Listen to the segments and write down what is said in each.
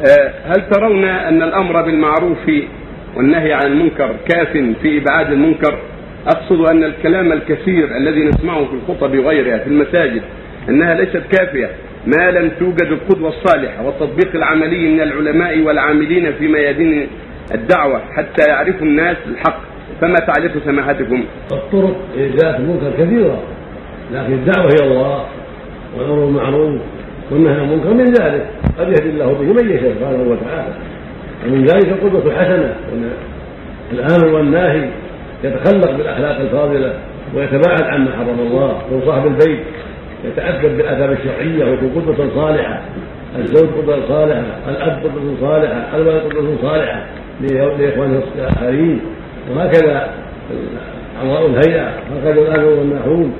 آه، هل ترون أن الأمر بالمعروف والنهي عن المنكر كاف في إبعاد المنكر؟ أقصد أن الكلام الكثير الذي نسمعه في الخطب وغيرها في المساجد أنها ليست كافية ما لم توجد القدوة الصالحة والتطبيق العملي من العلماء والعاملين في ميادين الدعوة حتى يعرفوا الناس الحق فما تعليق سماحتكم؟ الطرق لإزالة المنكر كثيرة لكن الدعوة هي الله والأمر بالمعروف والنهي عن المنكر من ذلك قد يهدي الله به من يشاء سبحانه وتعالى. ومن ذلك القدوة الحسنة أن الآمر والناهي يتخلق بالأخلاق الفاضلة ويتباعد عما حرم الله وصاحب البيت يتأدب بالآداب الشرعية ويكون قدوة صالحة. الزوج قدوة صالحة الأب قدوة صالحة الولد قدوة صالحة لإخوانه الآخرين. وهكذا أعضاء الهيئة وهكذا الآمر والناهون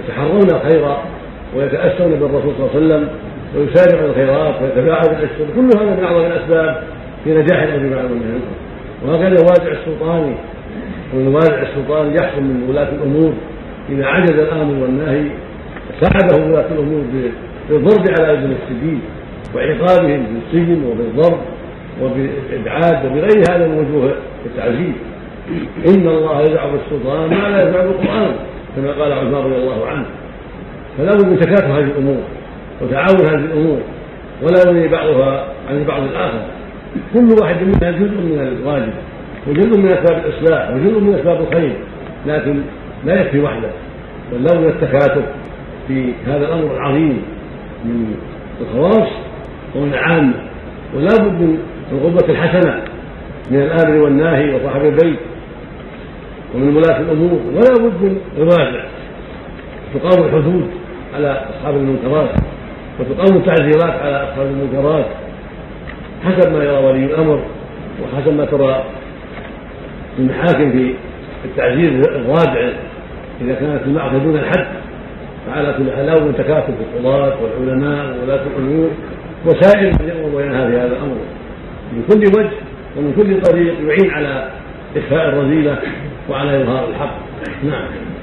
يتحرون الخير ويتأسون بالرسول صلى الله عليه وسلم ويسارعون الخيرات ويتباعد الأشهر كل هذا من أعظم الأسباب في نجاح الأمر والنهي وهكذا الوازع السلطاني والوازع السلطاني يحصل من ولاة الأمور. إذا عجز الآمر والناهي ساعده ولاة الأمور بالضرب على أيدي المفسدين وعقابهم بالسجن وبالضرب وبالإبعاد وبغير هذا من وجوه التعزيز إن الله يدع بالسلطان ما لا يدع بالقرآن كما قال عثمان رضي الله عنه. فلا بد من تكاتف هذه الأمور وتعاون هذه الأمور ولا يغني بعضها عن البعض الآخر. كل واحد منها جزء من الواجب وجزء من أسباب الإصلاح وجزء من أسباب الخير لكن لا يكفي وحده. بل لا من التكاتف في هذا الأمر العظيم من الخواص ومن العامة ولا بد من القدوة الحسنة من الآمر والناهي وصاحب البيت ومن ولاة الأمور. ولا بد من الوازع تقام الحدود. على أصحاب المنكرات وتقام التعزيرات على أصحاب المنكرات حسب ما يرى ولي الأمر وحسب ما ترى المحاكم في التعزير الرادع إذا كانت المعصية دون الحد فعلى كل حال تكاتف القضاة والعلماء وولاة الأمور وسائر من يأمر وينهى في هذا الأمر. من كل وجه ومن كل طريق يعين على إخفاء الرذيلة وعلى إظهار الحق. نعم.